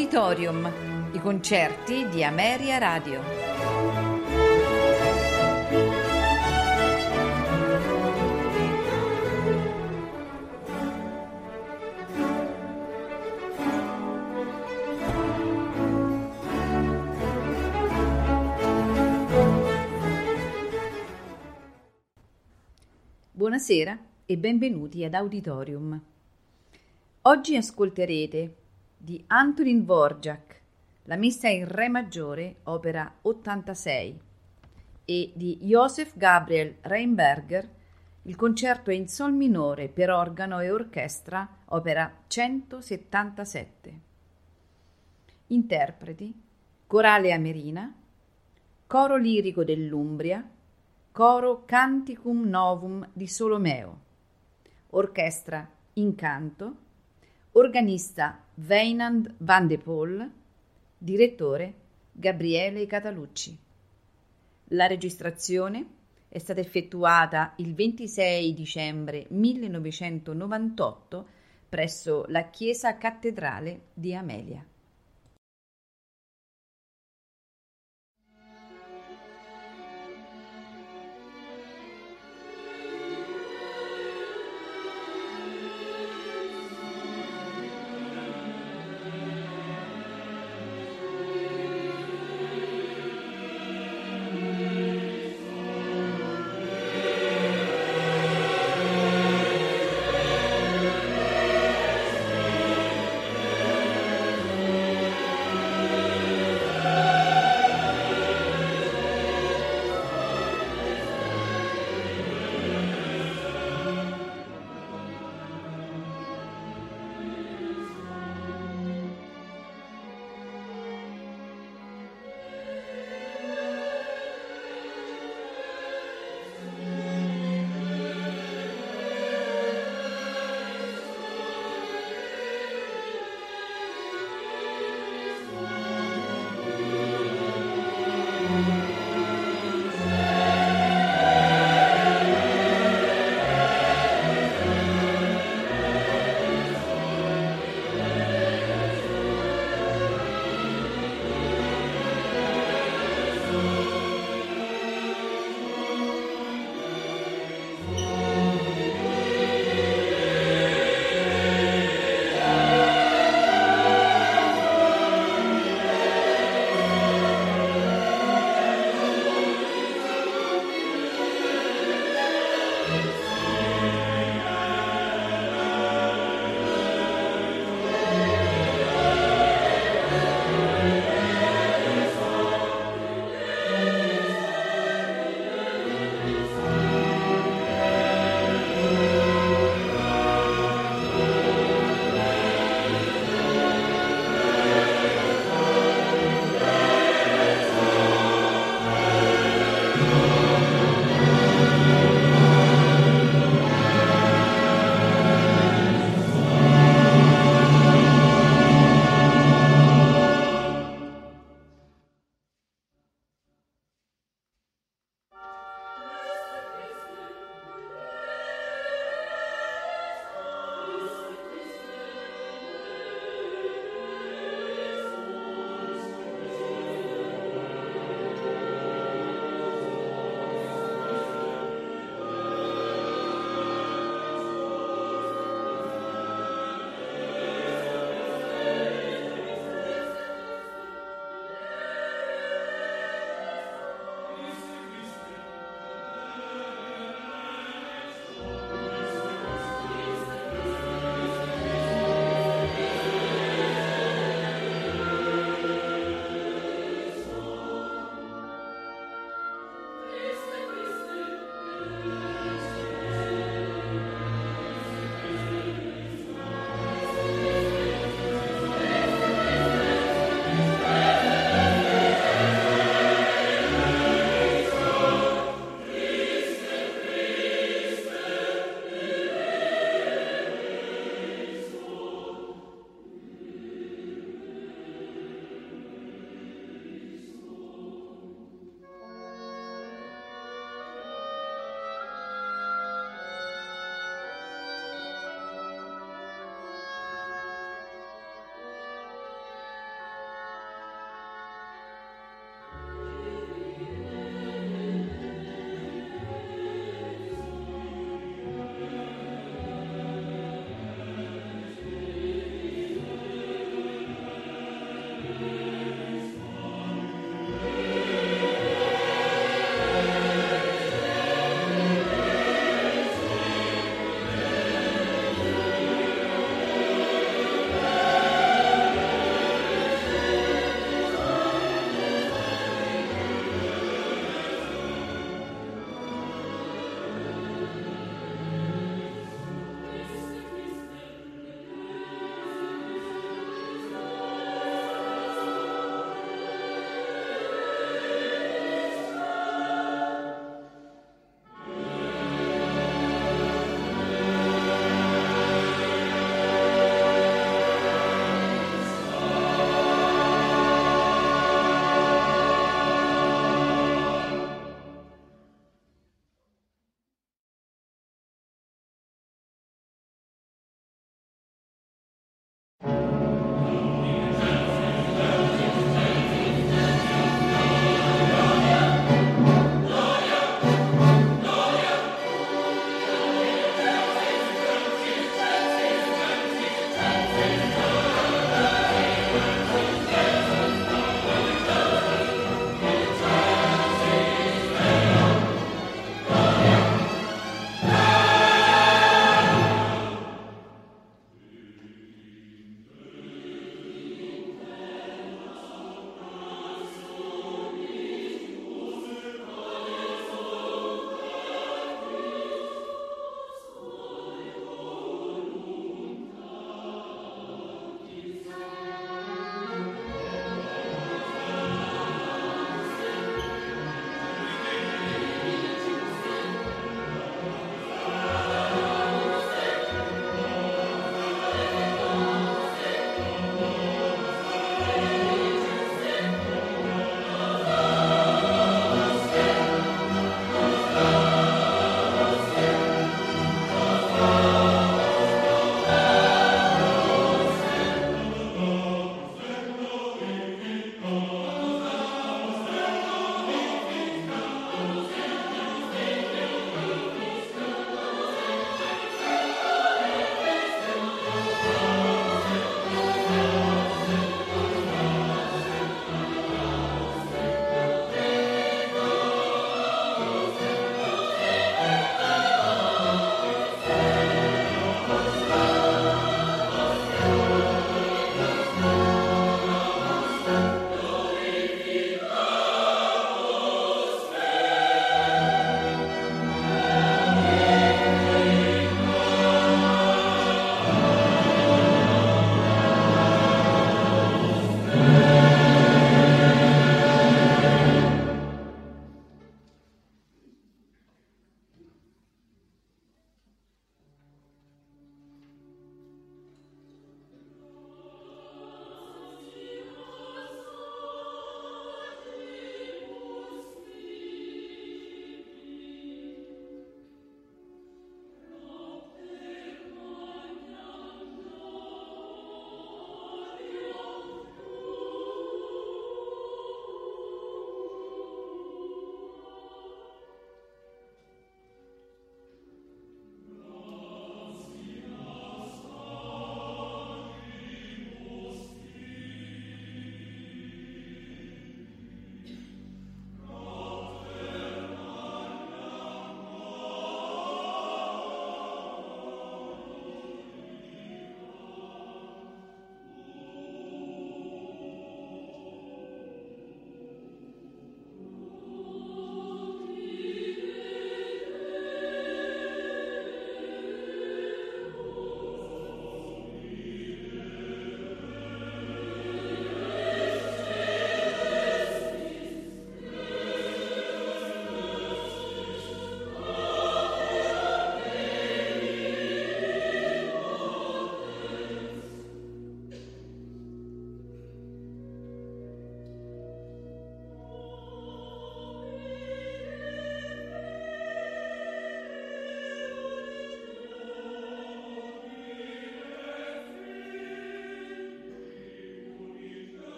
Auditorium, i concerti di Ameria Radio. Buonasera e benvenuti ad Auditorium. Oggi ascolterete di Antonin Dvorak, la messa in Re maggiore, opera 86, e di Joseph Gabriel Reinberger, il concerto in Sol minore per organo e orchestra, opera 177. Interpreti: Corale Amerina, Coro lirico dell'Umbria, Coro Canticum Novum di Solomeo, Orchestra Incanto, organista Weinand van de Poel, direttore Gabriele Catalucci. La registrazione è stata effettuata il 26 dicembre 1998 presso la Chiesa Cattedrale di Amelia.